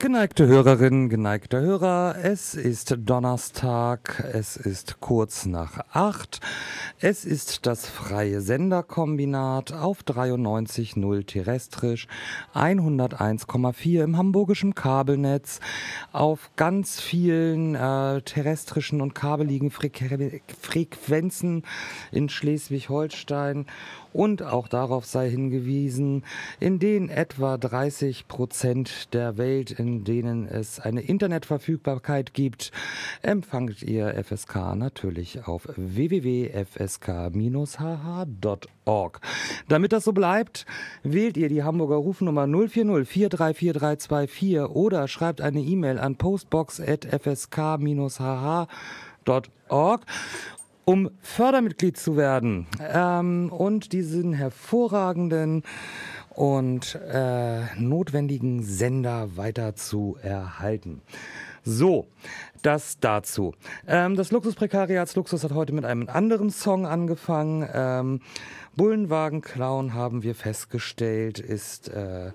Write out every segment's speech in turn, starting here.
Geneigte Hörerinnen, geneigter Hörer, es ist Donnerstag, es ist kurz nach acht, es ist das freie Senderkombinat auf 93.0 terrestrisch, 101,4 im hamburgischen Kabelnetz, auf ganz vielen äh, terrestrischen und kabeligen Frequ Frequenzen in Schleswig-Holstein und auch darauf sei hingewiesen, in den etwa 30 Prozent der Welt, in denen es eine Internetverfügbarkeit gibt, empfangt ihr FSK natürlich auf www.fsk-hh.org. Damit das so bleibt, wählt ihr die Hamburger Rufnummer 040 434324 oder schreibt eine E-Mail an postbox.fsk-hh.org um Fördermitglied zu werden ähm, und diesen hervorragenden und äh, notwendigen Sender weiter zu erhalten. So, das dazu. Ähm, das Luxusprekariatsluxus hat heute mit einem anderen Song angefangen. Ähm, Bullenwagen Clown haben wir festgestellt, ist äh,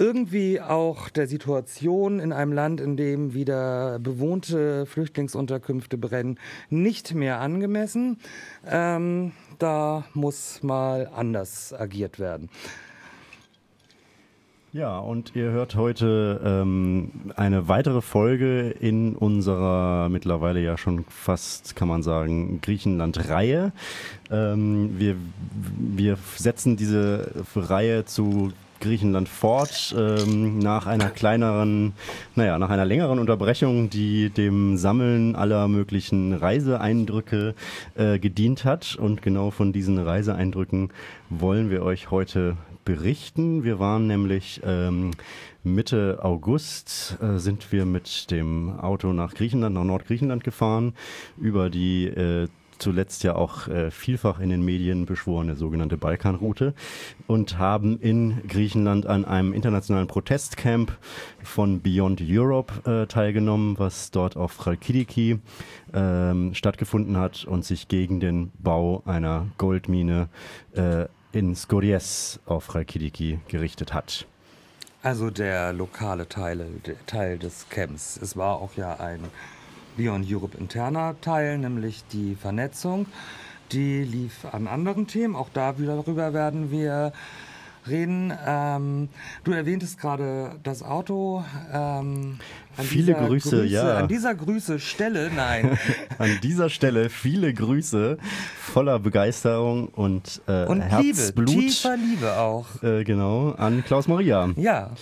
irgendwie auch der Situation in einem Land, in dem wieder bewohnte Flüchtlingsunterkünfte brennen, nicht mehr angemessen. Ähm, da muss mal anders agiert werden. Ja, und ihr hört heute ähm, eine weitere Folge in unserer mittlerweile ja schon fast, kann man sagen, Griechenland-Reihe. Ähm, wir, wir setzen diese Reihe zu Griechenland fort, ähm, nach einer kleineren, naja, nach einer längeren Unterbrechung, die dem Sammeln aller möglichen Reiseeindrücke äh, gedient hat. Und genau von diesen Reiseeindrücken wollen wir euch heute berichten. Wir waren nämlich ähm, Mitte August äh, sind wir mit dem Auto nach Griechenland, nach Nordgriechenland gefahren, über die äh, zuletzt ja auch äh, vielfach in den Medien beschworene sogenannte Balkanroute und haben in Griechenland an einem internationalen Protestcamp von Beyond Europe äh, teilgenommen, was dort auf Chalkidiki äh, stattgefunden hat und sich gegen den Bau einer Goldmine äh, in Skoriez auf Chalkidiki gerichtet hat. Also der lokale Teil, der Teil des Camps. Es war auch ja ein Beyond Europe interner Teil, nämlich die Vernetzung. Die lief an anderen Themen. Auch da wieder darüber werden wir reden. Ähm, du erwähntest gerade das Auto. Ähm, viele Grüße, Grüße, ja. An dieser Grüße Stelle, nein. an dieser Stelle viele Grüße voller Begeisterung und, äh, und Herzblut. Liebe, tiefer Liebe auch. Äh, genau, an Klaus Maria. Ja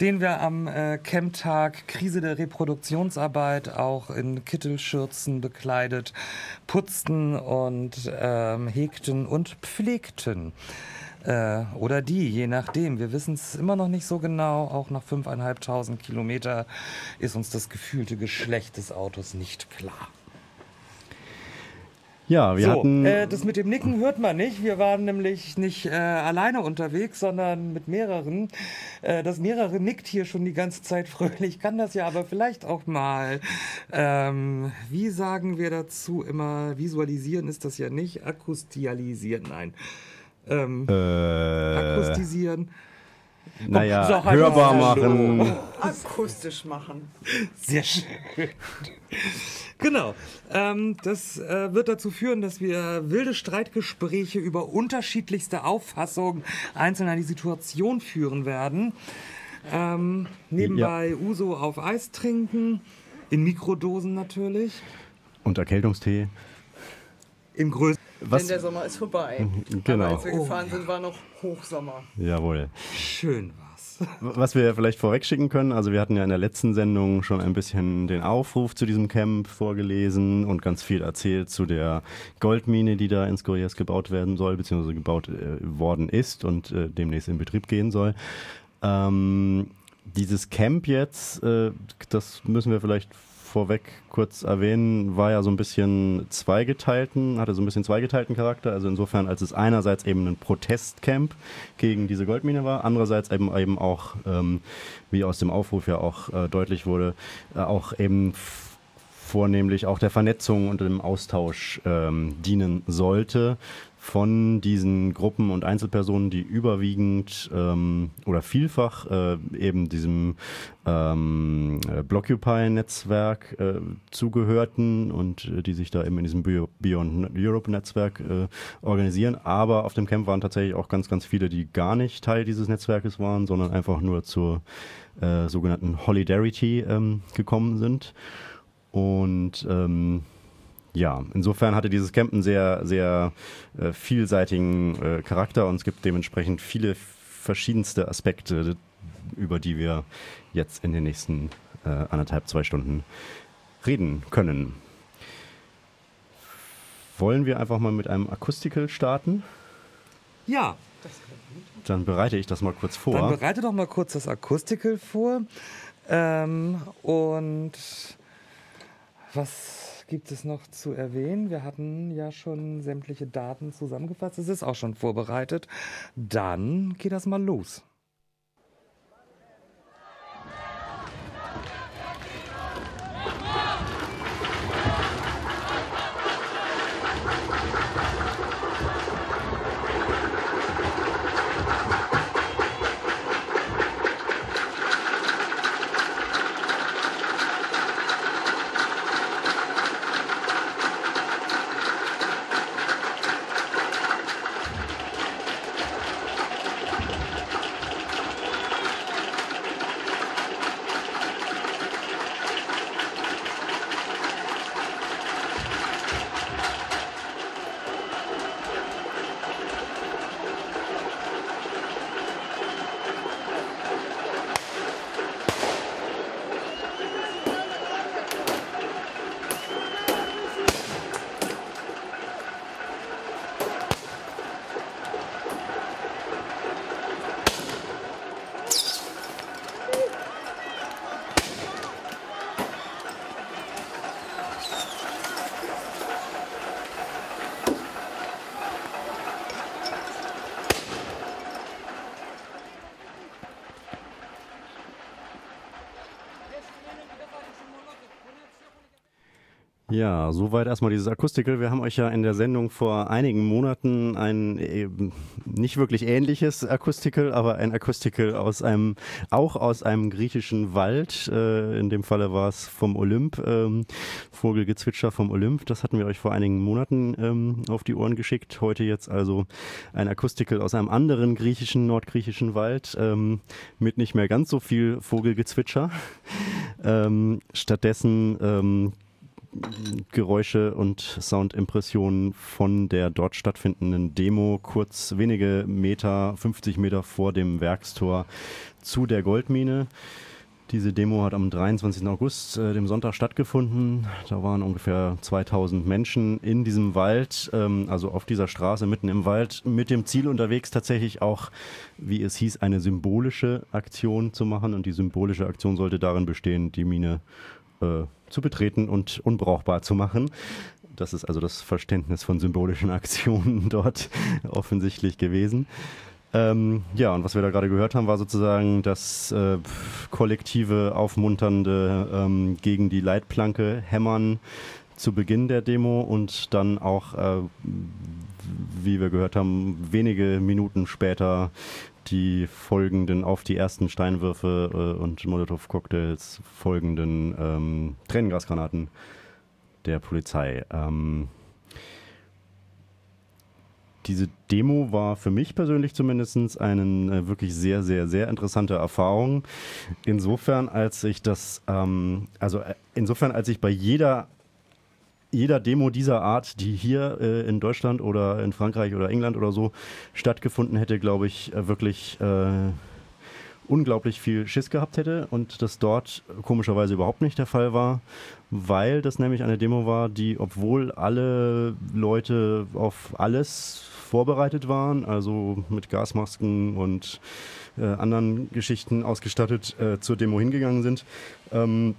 den wir am äh, Camptag Krise der Reproduktionsarbeit auch in Kittelschürzen bekleidet putzten und ähm, hegten und pflegten. Äh, oder die, je nachdem. Wir wissen es immer noch nicht so genau. Auch nach 5.500 Kilometer ist uns das gefühlte Geschlecht des Autos nicht klar. Ja, wir so, hatten. Äh, das mit dem Nicken hört man nicht. Wir waren nämlich nicht äh, alleine unterwegs, sondern mit mehreren. Äh, das mehrere nickt hier schon die ganze Zeit fröhlich. Kann das ja aber vielleicht auch mal. Ähm, wie sagen wir dazu immer? Visualisieren ist das ja nicht. Akustialisieren, nein. Ähm, äh, Naja, so, hörbar machen. Akustisch machen. Sehr schön. Genau. Ähm, das äh, wird dazu führen, dass wir wilde Streitgespräche über unterschiedlichste Auffassungen einzelner die Situation führen werden. Ähm, nebenbei ja. Uso auf Eis trinken, in Mikrodosen natürlich. Und Erkältungstee. Im größten. Was? Denn der Sommer ist vorbei. Genau. Aber als wir gefahren oh. sind, war noch Hochsommer. Jawohl. Schön war. Was wir vielleicht vorwegschicken können, also wir hatten ja in der letzten Sendung schon ein bisschen den Aufruf zu diesem Camp vorgelesen und ganz viel erzählt zu der Goldmine, die da in Skorias gebaut werden soll, beziehungsweise gebaut äh, worden ist und äh, demnächst in Betrieb gehen soll. Ähm, dieses Camp jetzt, äh, das müssen wir vielleicht vorweg kurz erwähnen, war ja so ein bisschen zweigeteilten, hatte so ein bisschen zweigeteilten Charakter. Also insofern, als es einerseits eben ein Protestcamp gegen diese Goldmine war, andererseits eben eben auch, ähm, wie aus dem Aufruf ja auch äh, deutlich wurde, äh, auch eben vornehmlich auch der Vernetzung und dem Austausch ähm, dienen sollte von diesen Gruppen und Einzelpersonen, die überwiegend ähm, oder vielfach äh, eben diesem ähm, Blockupy-Netzwerk äh, zugehörten und äh, die sich da eben in diesem Beyond Europe-Netzwerk äh, organisieren. Aber auf dem Camp waren tatsächlich auch ganz, ganz viele, die gar nicht Teil dieses Netzwerkes waren, sondern einfach nur zur äh, sogenannten Holidarity ähm, gekommen sind. Und ähm, ja, insofern hatte dieses Camp einen sehr, sehr äh, vielseitigen äh, Charakter und es gibt dementsprechend viele verschiedenste Aspekte, über die wir jetzt in den nächsten äh, anderthalb, zwei Stunden reden können. Wollen wir einfach mal mit einem Akustical starten? Ja. Dann bereite ich das mal kurz vor. Dann bereite doch mal kurz das Akustical vor. Ähm, und was gibt es noch zu erwähnen? Wir hatten ja schon sämtliche Daten zusammengefasst. Es ist auch schon vorbereitet. Dann geht das mal los. Ja, soweit erstmal dieses Akustikel. Wir haben euch ja in der Sendung vor einigen Monaten ein äh, nicht wirklich ähnliches Akustikel, aber ein Akustikel aus einem, auch aus einem griechischen Wald. Äh, in dem Falle war es vom Olymp, ähm, Vogelgezwitscher vom Olymp. Das hatten wir euch vor einigen Monaten ähm, auf die Ohren geschickt. Heute jetzt also ein Akustikel aus einem anderen griechischen, nordgriechischen Wald ähm, mit nicht mehr ganz so viel Vogelgezwitscher. Ähm, stattdessen ähm, Geräusche und Soundimpressionen von der dort stattfindenden Demo kurz wenige Meter, 50 Meter vor dem Werkstor zu der Goldmine. Diese Demo hat am 23. August, äh, dem Sonntag, stattgefunden. Da waren ungefähr 2000 Menschen in diesem Wald, ähm, also auf dieser Straße mitten im Wald, mit dem Ziel unterwegs, tatsächlich auch, wie es hieß, eine symbolische Aktion zu machen. Und die symbolische Aktion sollte darin bestehen, die Mine äh, zu betreten und unbrauchbar zu machen. Das ist also das Verständnis von symbolischen Aktionen dort offensichtlich gewesen. Ähm, ja, und was wir da gerade gehört haben, war sozusagen das äh, kollektive, aufmunternde ähm, gegen die Leitplanke hämmern zu Beginn der Demo und dann auch, äh, wie wir gehört haben, wenige Minuten später die folgenden, auf die ersten Steinwürfe äh, und Molotow-Cocktails folgenden ähm, Tränengasgranaten der Polizei. Ähm, diese Demo war für mich persönlich zumindest eine äh, wirklich sehr, sehr, sehr interessante Erfahrung. Insofern, als ich das, ähm, also äh, insofern, als ich bei jeder jeder Demo dieser Art, die hier äh, in Deutschland oder in Frankreich oder England oder so stattgefunden hätte, glaube ich, äh, wirklich äh, unglaublich viel Schiss gehabt hätte und das dort komischerweise überhaupt nicht der Fall war, weil das nämlich eine Demo war, die, obwohl alle Leute auf alles vorbereitet waren, also mit Gasmasken und äh, anderen Geschichten ausgestattet, äh, zur Demo hingegangen sind, ähm,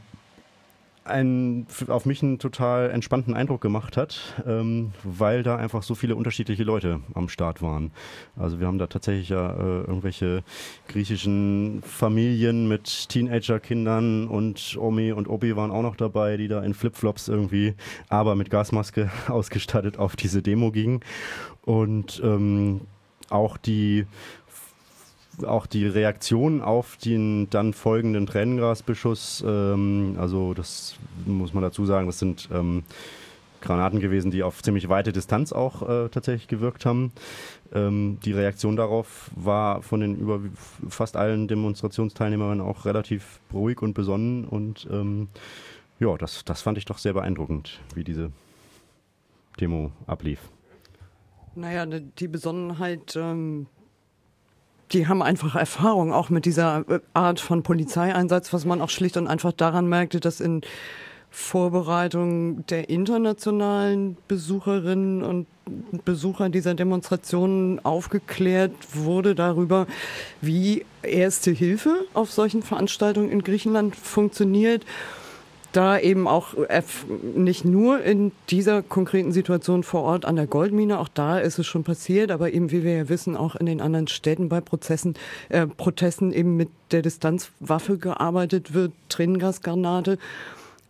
ein, auf mich einen total entspannten Eindruck gemacht hat, ähm, weil da einfach so viele unterschiedliche Leute am Start waren. Also wir haben da tatsächlich ja äh, irgendwelche griechischen Familien mit Teenager-Kindern und Omi und Obi waren auch noch dabei, die da in Flipflops irgendwie, aber mit Gasmaske ausgestattet auf diese Demo gingen. Und ähm, auch die auch die Reaktion auf den dann folgenden Tränengasbeschuss, ähm, also das muss man dazu sagen, das sind ähm, Granaten gewesen, die auf ziemlich weite Distanz auch äh, tatsächlich gewirkt haben. Ähm, die Reaktion darauf war von den über fast allen Demonstrationsteilnehmern auch relativ ruhig und besonnen und ähm, ja, das, das fand ich doch sehr beeindruckend, wie diese Demo ablief. Naja, die Besonnenheit ähm, die haben einfach Erfahrung auch mit dieser äh, Art von Polizeieinsatz, was man auch schlicht und einfach daran merkte, dass in Vorbereitung der internationalen Besucherinnen und Besucher dieser Demonstrationen aufgeklärt wurde darüber, wie Erste Hilfe auf solchen Veranstaltungen in Griechenland funktioniert da eben auch äh, nicht nur in dieser konkreten Situation vor Ort an der Goldmine, auch da ist es schon passiert, aber eben, wie wir ja wissen, auch in den anderen Städten bei Prozessen, äh, Protesten eben mit der Distanzwaffe gearbeitet wird, Tränengasgranate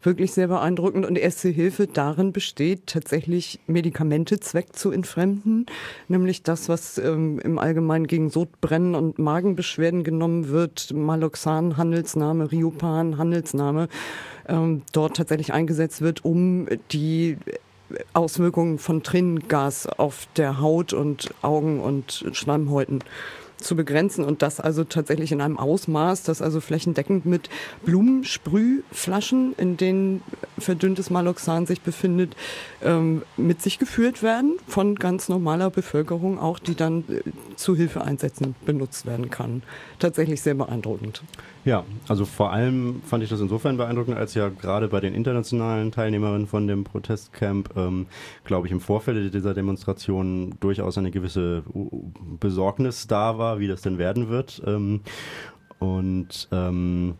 wirklich sehr beeindruckend. Und erste Hilfe darin besteht, tatsächlich Medikamente zweck zu entfremden, nämlich das, was ähm, im Allgemeinen gegen Sodbrennen und Magenbeschwerden genommen wird, Maloxan, Handelsname, Riopan, Handelsname, ähm, dort tatsächlich eingesetzt wird, um die Auswirkungen von Tränengas auf der Haut und Augen und Schleimhäuten zu begrenzen und das also tatsächlich in einem Ausmaß, das also flächendeckend mit Blumensprühflaschen, in denen verdünntes Maloxan sich befindet, ähm, mit sich geführt werden von ganz normaler Bevölkerung auch, die dann äh, zu Hilfeeinsätzen benutzt werden kann. Tatsächlich sehr beeindruckend. Ja, also vor allem fand ich das insofern beeindruckend, als ja gerade bei den internationalen Teilnehmerinnen von dem Protestcamp, ähm, glaube ich, im Vorfeld dieser Demonstration durchaus eine gewisse Besorgnis da war, wie das denn werden wird. Ähm, und ähm,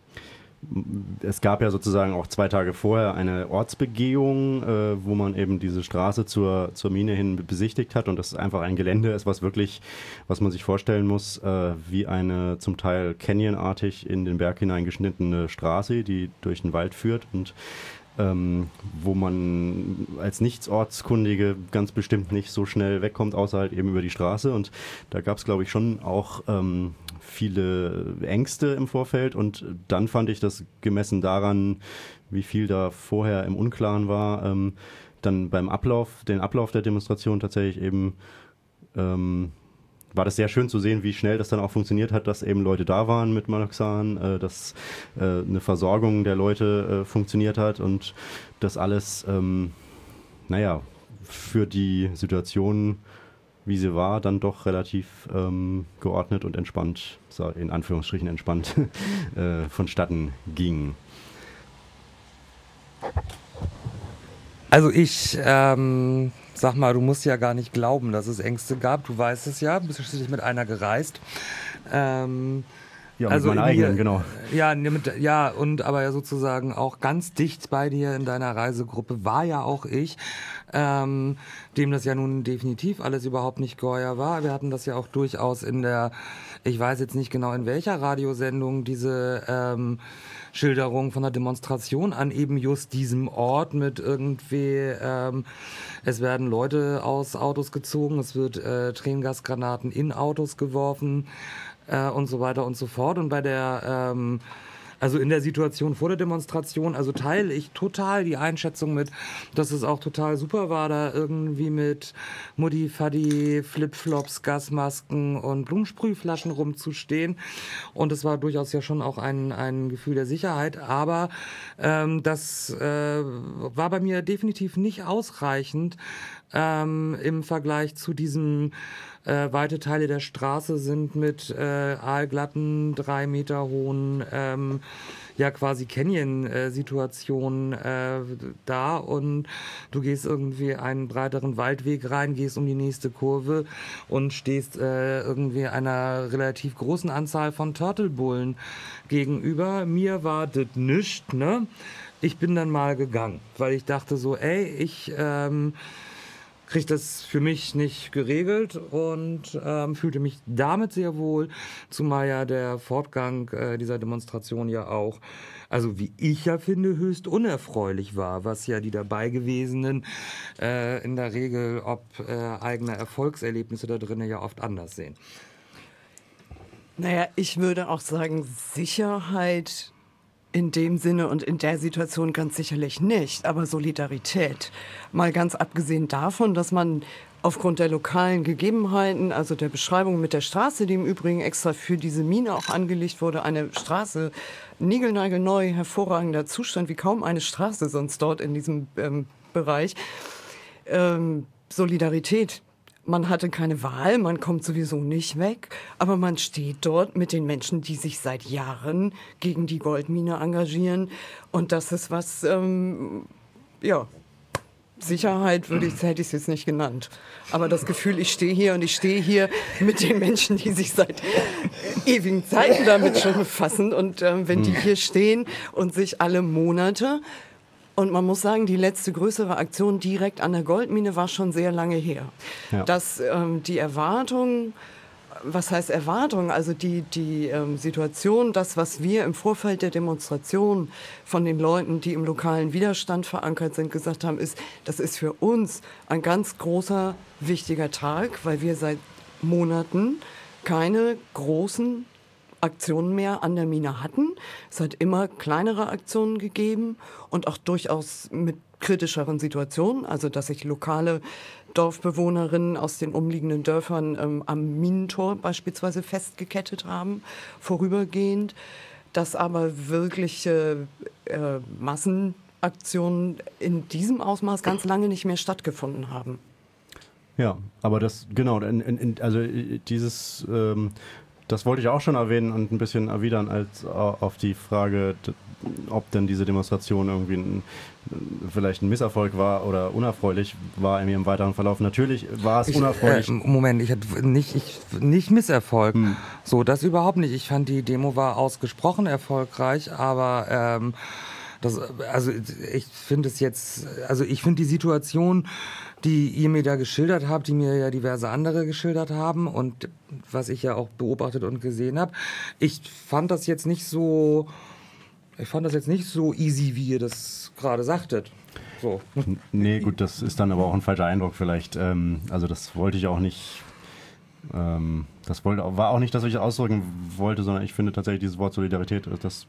es gab ja sozusagen auch zwei Tage vorher eine Ortsbegehung, äh, wo man eben diese Straße zur, zur Mine hin besichtigt hat. Und das ist einfach ein Gelände ist, was wirklich, was man sich vorstellen muss, äh, wie eine zum Teil canyonartig in den Berg hineingeschnittene Straße, die durch den Wald führt. Und ähm, wo man als Nichtsortskundige ganz bestimmt nicht so schnell wegkommt, außer halt eben über die Straße. Und da gab es, glaube ich, schon auch ähm, viele Ängste im Vorfeld. Und dann fand ich das gemessen daran, wie viel da vorher im Unklaren war, ähm, dann beim Ablauf, den Ablauf der Demonstration tatsächlich eben ähm, war das sehr schön zu sehen, wie schnell das dann auch funktioniert hat, dass eben Leute da waren mit Maloxan, äh, dass äh, eine Versorgung der Leute äh, funktioniert hat und das alles, ähm, naja, für die Situation, wie sie war, dann doch relativ ähm, geordnet und entspannt, in Anführungsstrichen entspannt, äh, vonstatten ging. Also ich ähm, Sag mal, du musst ja gar nicht glauben, dass es Ängste gab. Du weißt es ja, bist schließlich mit einer gereist. Ähm, ja, also mit meiner eigenen, genau. Ja, mit, ja, und aber ja sozusagen auch ganz dicht bei dir in deiner Reisegruppe war ja auch ich, ähm, dem das ja nun definitiv alles überhaupt nicht geheuer war. Wir hatten das ja auch durchaus in der, ich weiß jetzt nicht genau in welcher Radiosendung, diese ähm, Schilderung von der Demonstration an eben just diesem Ort mit irgendwie, ähm, es werden Leute aus Autos gezogen, es wird äh, Tränengasgranaten in Autos geworfen äh, und so weiter und so fort. Und bei der ähm, also in der Situation vor der Demonstration, also teile ich total die Einschätzung mit, dass es auch total super war, da irgendwie mit Mutti, Faddy, Flipflops, Gasmasken und Blumensprühflaschen rumzustehen. Und es war durchaus ja schon auch ein, ein Gefühl der Sicherheit. Aber ähm, das äh, war bei mir definitiv nicht ausreichend ähm, im Vergleich zu diesem Äh, weite Teile der Straße sind mit äh, aalglatten, drei Meter hohen, ähm, ja quasi Canyon-Situationen äh, da und du gehst irgendwie einen breiteren Waldweg rein, gehst um die nächste Kurve und stehst äh, irgendwie einer relativ großen Anzahl von Turtlebullen gegenüber. Mir war das nichts, ne? Ich bin dann mal gegangen, weil ich dachte so, ey, ich ähm, kriege das für mich nicht geregelt und ähm, fühlte mich damit sehr wohl, zumal ja der Fortgang äh, dieser Demonstration ja auch, also wie ich ja finde, höchst unerfreulich war, was ja die dabei gewesenen äh, in der Regel ob äh, eigener Erfolgserlebnisse da drinnen ja oft anders sehen. Naja, ich würde auch sagen, Sicherheit in dem Sinne und in der Situation ganz sicherlich nicht, aber Solidarität. Mal ganz abgesehen davon, dass man aufgrund der lokalen Gegebenheiten, also der Beschreibung mit der Straße, die im Übrigen extra für diese Mine auch angelegt wurde, eine Straße, niegelnagelneu, hervorragender Zustand, wie kaum eine Straße sonst dort in diesem ähm, Bereich. Ähm, Solidarität man hatte keine Wahl, man kommt sowieso nicht weg, aber man steht dort mit den Menschen, die sich seit Jahren gegen die Goldmine engagieren. Und das ist was, ähm, ja, Sicherheit würde ich, hätte ich es jetzt nicht genannt. Aber das Gefühl, ich stehe hier und ich stehe hier mit den Menschen, die sich seit ewigen Zeiten damit schon befassen. Und ähm, wenn die hier stehen und sich alle Monate und man muss sagen, die letzte größere Aktion direkt an der Goldmine war schon sehr lange her. Ja. Dass ähm, die Erwartung, was heißt Erwartung? Also die, die ähm, Situation, das, was wir im Vorfeld der Demonstration von den Leuten, die im lokalen Widerstand verankert sind, gesagt haben, ist, das ist für uns ein ganz großer, wichtiger Tag, weil wir seit Monaten keine großen Aktionen mehr an der Mine hatten. Es hat immer kleinere Aktionen gegeben und auch durchaus mit kritischeren Situationen, also dass sich lokale Dorfbewohnerinnen aus den umliegenden Dörfern ähm, am Minentor beispielsweise festgekettet haben, vorübergehend, dass aber wirkliche äh, Massenaktionen in diesem Ausmaß ganz lange nicht mehr stattgefunden haben. Ja, aber das, genau, in, in, also äh, dieses ähm, das wollte ich auch schon erwähnen und ein bisschen erwidern als auf die Frage, ob denn diese Demonstration irgendwie ein, vielleicht ein Misserfolg war oder unerfreulich war in ihrem weiteren Verlauf. Natürlich war es ich, unerfreulich. Äh, Moment, ich hatte nicht, ich, nicht Misserfolg. Hm. So, das überhaupt nicht. Ich fand die Demo war ausgesprochen erfolgreich, aber ähm, das, also ich finde es jetzt, also ich finde die Situation, die ihr mir da geschildert habt, die mir ja diverse andere geschildert haben und was ich ja auch beobachtet und gesehen habe, ich fand das jetzt nicht so, ich fand das jetzt nicht so easy, wie ihr das gerade sagtet. So. Nee, gut, das ist dann aber auch ein falscher Eindruck vielleicht. Ähm, also das wollte ich auch nicht ähm, das wollte, war auch nicht, dass ich das ausdrücken wollte, sondern ich finde tatsächlich dieses Wort Solidarität, das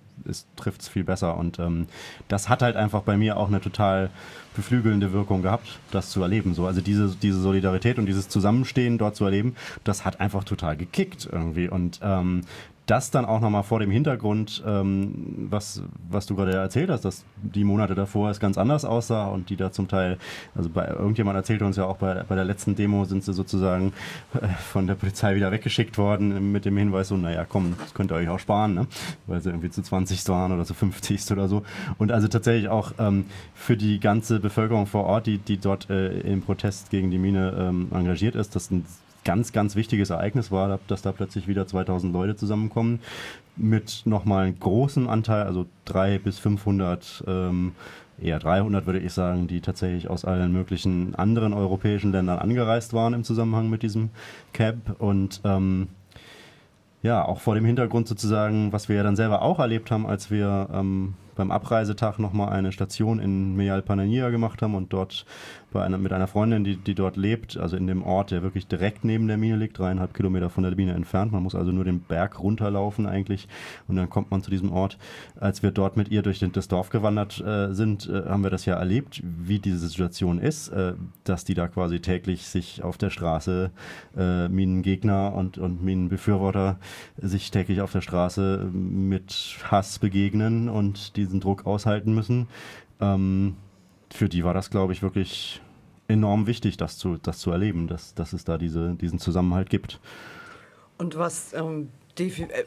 trifft es viel besser. Und ähm, das hat halt einfach bei mir auch eine total beflügelnde Wirkung gehabt, das zu erleben. So. Also diese, diese Solidarität und dieses Zusammenstehen dort zu erleben, das hat einfach total gekickt irgendwie. Und ähm, das dann auch nochmal vor dem Hintergrund, ähm, was, was du gerade erzählt hast, dass die Monate davor es ganz anders aussah und die da zum Teil, also bei irgendjemand erzählte uns ja auch bei, bei der letzten Demo sind sie sozusagen äh, von der Polizei wieder weggeschickt worden mit dem Hinweis so, naja komm, das könnt ihr euch auch sparen, ne? weil sie irgendwie zu 20 waren oder zu 50 oder so. Und also tatsächlich auch ähm, für die ganze Bevölkerung vor Ort, die, die dort äh, im Protest gegen die Mine ähm, engagiert ist, das sind ganz, ganz wichtiges Ereignis war, dass da plötzlich wieder 2000 Leute zusammenkommen. Mit nochmal einem großen Anteil, also 300 bis 500, ähm, eher 300 würde ich sagen, die tatsächlich aus allen möglichen anderen europäischen Ländern angereist waren im Zusammenhang mit diesem Cap und ähm, ja, auch vor dem Hintergrund sozusagen, was wir ja dann selber auch erlebt haben, als wir ähm, beim Abreisetag nochmal eine Station in Meyalpanania gemacht haben und dort einer, mit einer Freundin, die, die dort lebt, also in dem Ort, der wirklich direkt neben der Mine liegt, dreieinhalb Kilometer von der Mine entfernt. Man muss also nur den Berg runterlaufen eigentlich und dann kommt man zu diesem Ort. Als wir dort mit ihr durch das Dorf gewandert äh, sind, äh, haben wir das ja erlebt, wie diese Situation ist, äh, dass die da quasi täglich sich auf der Straße äh, Minengegner und, und Minenbefürworter sich täglich auf der Straße mit Hass begegnen und diesen Druck aushalten müssen. Ähm, für die war das, glaube ich, wirklich enorm wichtig, das zu, das zu erleben, dass, dass es da diese, diesen Zusammenhalt gibt. Und was, ähm,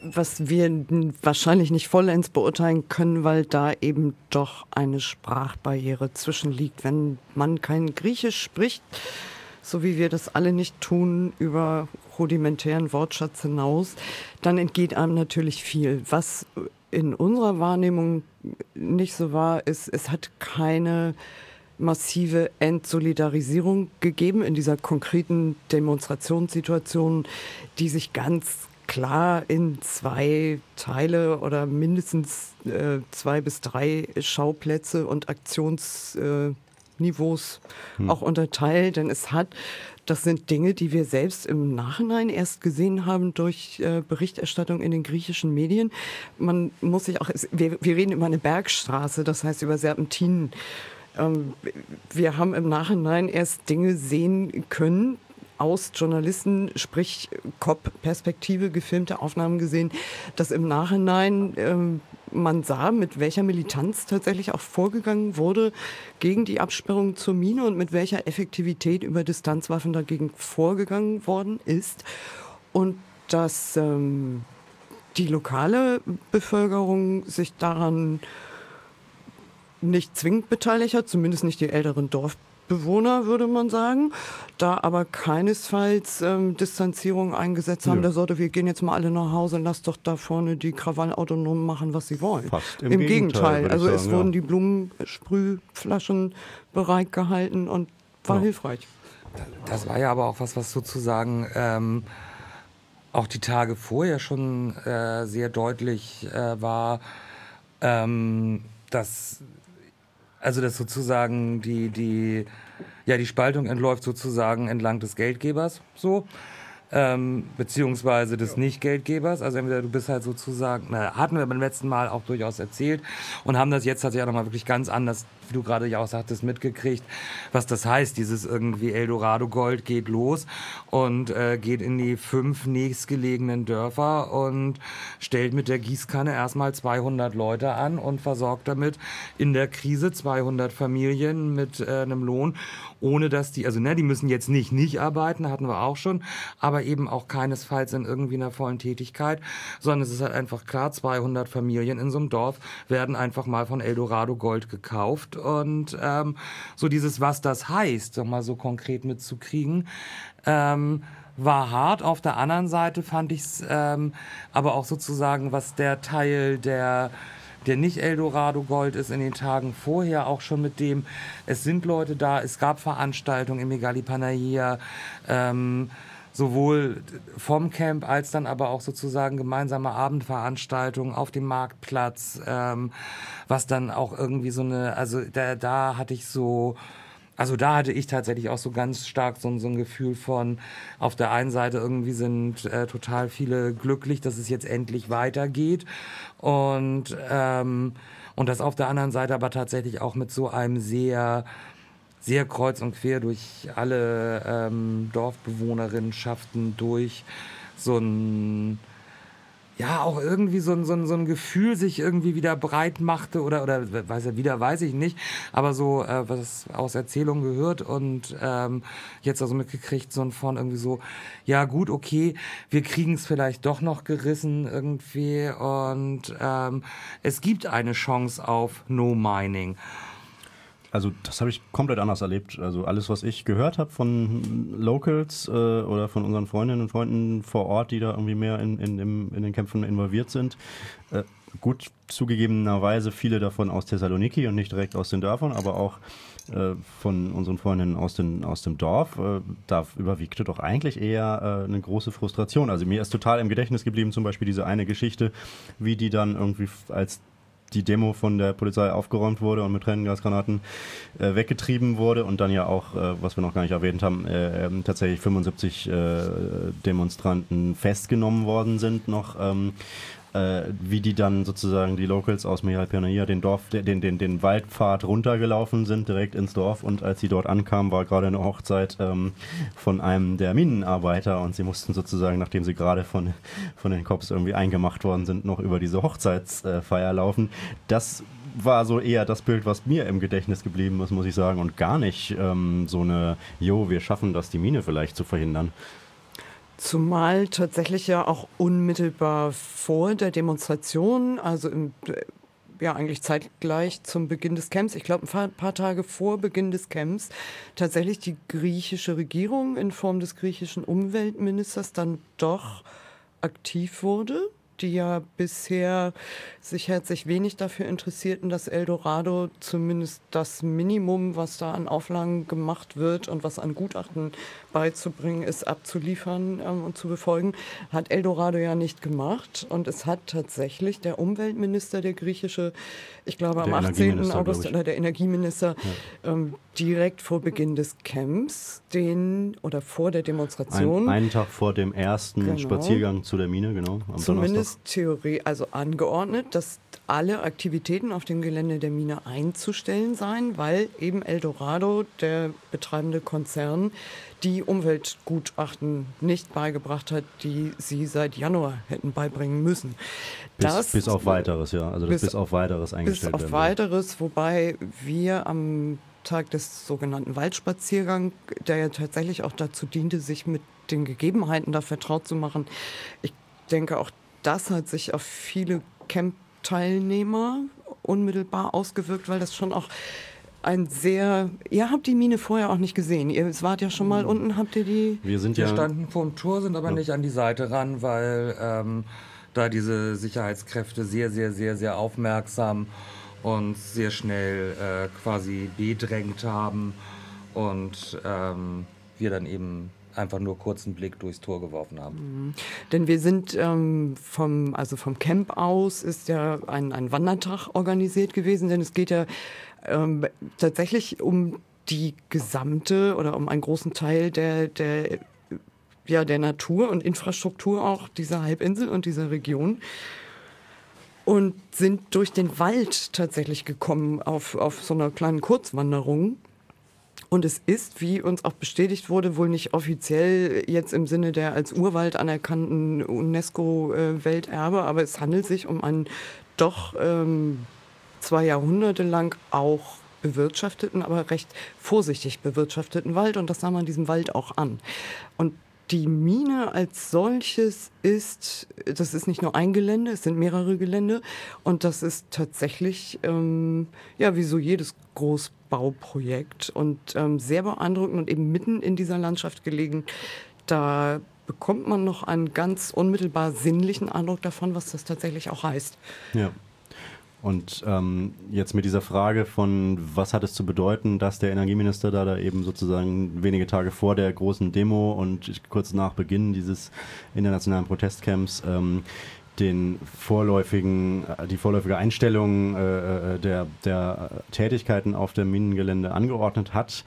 was wir wahrscheinlich nicht vollends beurteilen können, weil da eben doch eine Sprachbarriere zwischenliegt. Wenn man kein Griechisch spricht, so wie wir das alle nicht tun, über rudimentären Wortschatz hinaus, dann entgeht einem natürlich viel. Was in unserer Wahrnehmung nicht so war, ist, es hat keine massive Entsolidarisierung gegeben in dieser konkreten Demonstrationssituation, die sich ganz klar in zwei Teile oder mindestens äh, zwei bis drei Schauplätze und Aktionsniveaus äh, hm. auch unterteilt. Denn es hat, das sind Dinge, die wir selbst im Nachhinein erst gesehen haben durch äh, Berichterstattung in den griechischen Medien. Man muss sich auch, wir, wir reden über eine Bergstraße, das heißt über Serpentinen. Ähm, wir haben im Nachhinein erst Dinge sehen können, aus Journalisten, sprich COP-Perspektive gefilmte Aufnahmen gesehen, dass im Nachhinein ähm, man sah, mit welcher Militanz tatsächlich auch vorgegangen wurde gegen die Absperrung zur Mine und mit welcher Effektivität über Distanzwaffen dagegen vorgegangen worden ist. Und dass ähm, die lokale Bevölkerung sich daran nicht zwingend beteiligt hat, zumindest nicht die älteren Dorfbewohner, würde man sagen, da aber keinesfalls ähm, Distanzierung eingesetzt haben, ja. der Sorte, wir gehen jetzt mal alle nach Hause, lass doch da vorne die Krawallautonomen machen, was sie wollen. Fast im, Im Gegenteil, Gegenteil. also sagen, es ja. wurden die Blumensprühflaschen bereitgehalten und war ja. hilfreich. Das war ja aber auch was, was sozusagen ähm, auch die Tage vorher schon äh, sehr deutlich äh, war, ähm, dass also dass sozusagen die, die, ja, die Spaltung entläuft sozusagen entlang des Geldgebers so ähm, beziehungsweise des Nicht-Geldgebers. Also entweder du bist halt sozusagen, na, hatten wir beim letzten Mal auch durchaus erzählt und haben das jetzt tatsächlich auch nochmal wirklich ganz anders, wie du gerade ja auch sagtest, mitgekriegt, was das heißt. Dieses irgendwie Eldorado-Gold geht los und äh, geht in die fünf nächstgelegenen Dörfer und stellt mit der Gießkanne erstmal 200 Leute an und versorgt damit in der Krise 200 Familien mit äh, einem Lohn, ohne dass die, also ne, die müssen jetzt nicht nicht arbeiten, hatten wir auch schon, aber eben auch keinesfalls in irgendwie einer vollen Tätigkeit, sondern es ist halt einfach klar, 200 Familien in so einem Dorf werden einfach mal von Eldorado Gold gekauft und ähm, so dieses, was das heißt, mal so konkret mitzukriegen, ähm, war hart. Auf der anderen Seite fand ich es ähm, aber auch sozusagen, was der Teil der der nicht Eldorado Gold ist in den Tagen vorher auch schon mit dem, es sind Leute da, es gab Veranstaltungen im Megali Panagia, ähm, sowohl vom Camp als dann aber auch sozusagen gemeinsame Abendveranstaltungen auf dem Marktplatz, ähm, was dann auch irgendwie so eine, also da, da hatte ich so, also da hatte ich tatsächlich auch so ganz stark so, so ein Gefühl von, auf der einen Seite irgendwie sind äh, total viele glücklich, dass es jetzt endlich weitergeht und, ähm, und das auf der anderen Seite aber tatsächlich auch mit so einem sehr sehr kreuz und quer durch alle ähm, Dorfbewohnerinnenschaften durch. So ein ja, auch irgendwie so ein, so, ein, so ein Gefühl sich irgendwie wieder breit machte oder, oder weiß er wieder, weiß ich nicht, aber so, äh, was aus Erzählungen gehört und ähm, jetzt also mitgekriegt, so ein von irgendwie so, ja gut, okay, wir kriegen es vielleicht doch noch gerissen irgendwie und ähm, es gibt eine Chance auf No Mining also das habe ich komplett anders erlebt. Also alles, was ich gehört habe von Locals äh, oder von unseren Freundinnen und Freunden vor Ort, die da irgendwie mehr in, in, in, in den Kämpfen involviert sind. Äh, gut, zugegebenerweise viele davon aus Thessaloniki und nicht direkt aus den Dörfern, aber auch äh, von unseren Freundinnen aus, den, aus dem Dorf, äh, da überwiegte doch eigentlich eher äh, eine große Frustration. Also mir ist total im Gedächtnis geblieben zum Beispiel diese eine Geschichte, wie die dann irgendwie als die Demo von der Polizei aufgeräumt wurde und mit Tränengasgranaten äh, weggetrieben wurde und dann ja auch, äh, was wir noch gar nicht erwähnt haben, äh, ähm, tatsächlich 75 äh, Demonstranten festgenommen worden sind noch. Ähm, äh, wie die dann sozusagen die Locals aus Mehalpernaya den Dorf, den, den, den Waldpfad runtergelaufen sind, direkt ins Dorf und als sie dort ankamen, war gerade eine Hochzeit ähm, von einem der Minenarbeiter und sie mussten sozusagen, nachdem sie gerade von, von den Cops irgendwie eingemacht worden sind, noch über diese Hochzeitsfeier laufen. Das war so eher das Bild, was mir im Gedächtnis geblieben ist, muss ich sagen, und gar nicht ähm, so eine, jo, wir schaffen das, die Mine vielleicht zu verhindern. Zumal tatsächlich ja auch unmittelbar vor der Demonstration, also im, ja eigentlich zeitgleich zum Beginn des Camps, ich glaube ein paar, Tage vor Beginn des Camps, tatsächlich die griechische Regierung in Form des griechischen Umweltministers dann doch aktiv wurde die ja bisher sich herzlich wenig dafür interessierten, dass Eldorado zumindest das Minimum, was da an Auflagen gemacht wird und was an Gutachten beizubringen ist, abzuliefern ähm, und zu befolgen, hat Eldorado ja nicht gemacht. Und es hat tatsächlich der Umweltminister, der griechische, ich glaube am 18. August, oder der Energieminister, ja. ähm, direkt vor Beginn des Camps, den oder vor der Demonstration. Ein, einen Tag vor dem ersten genau, Spaziergang zu der Mine, genau. zumindest Theorie, also angeordnet, dass alle Aktivitäten auf dem Gelände der Mine einzustellen seien, weil eben Eldorado, der betreibende Konzern, die Umweltgutachten nicht beigebracht hat, die sie seit Januar hätten beibringen müssen. Bis, das, bis auf weiteres, ja. Also bis, bis auf weiteres eingestellt Bis auf weiteres, wobei wir am Tag des sogenannten Waldspaziergangs, der ja tatsächlich auch dazu diente, sich mit den Gegebenheiten da vertraut zu machen. Ich denke, auch das hat sich auf viele Camp-Teilnehmer unmittelbar ausgewirkt, weil das schon auch ein sehr. Ihr habt die Mine vorher auch nicht gesehen. Ihr wart ja schon mal mhm. unten, habt ihr die. Wir sind Wir ja. standen vor dem Tor, sind aber ja. nicht an die Seite ran, weil ähm, da diese Sicherheitskräfte sehr, sehr, sehr, sehr aufmerksam und sehr schnell äh, quasi bedrängt haben und ähm, wir dann eben einfach nur kurzen Blick durchs Tor geworfen haben. Mhm. Denn wir sind ähm, vom, also vom Camp aus ist ja ein, ein Wandertag organisiert gewesen, denn es geht ja ähm, tatsächlich um die gesamte oder um einen großen Teil der, der, ja, der Natur und Infrastruktur auch dieser Halbinsel und dieser Region und sind durch den Wald tatsächlich gekommen auf, auf so einer kleinen Kurzwanderung. Und es ist, wie uns auch bestätigt wurde, wohl nicht offiziell jetzt im Sinne der als Urwald anerkannten UNESCO-Welterbe, aber es handelt sich um einen doch ähm, zwei Jahrhunderte lang auch bewirtschafteten, aber recht vorsichtig bewirtschafteten Wald und das sah man diesem Wald auch an. Und die Mine als solches ist, das ist nicht nur ein Gelände, es sind mehrere Gelände und das ist tatsächlich, ähm, ja, wie so jedes Großbauprojekt und ähm, sehr beeindruckend und eben mitten in dieser Landschaft gelegen. Da bekommt man noch einen ganz unmittelbar sinnlichen Eindruck davon, was das tatsächlich auch heißt. Ja. Und ähm, jetzt mit dieser Frage von, was hat es zu bedeuten, dass der Energieminister da, da eben sozusagen wenige Tage vor der großen Demo und kurz nach Beginn dieses internationalen Protestcamps ähm, den vorläufigen, äh, die vorläufige Einstellung äh, äh, der, der Tätigkeiten auf dem Minengelände angeordnet hat,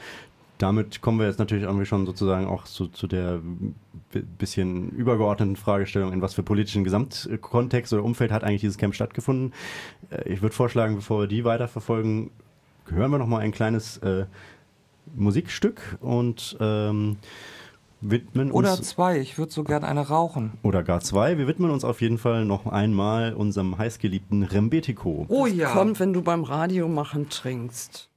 damit kommen wir jetzt natürlich irgendwie schon sozusagen auch zu, zu der bisschen übergeordneten Fragestellung, in was für politischen Gesamtkontext oder Umfeld hat eigentlich dieses Camp stattgefunden. Äh, ich würde vorschlagen, bevor wir die weiterverfolgen, hören wir noch mal ein kleines äh, Musikstück und ähm, widmen oder uns... Oder zwei, ich würde so gern eine rauchen. Oder gar zwei. Wir widmen uns auf jeden Fall noch einmal unserem heißgeliebten Rembetico. Oh ja. kommt, wenn du beim Radio machen trinkst.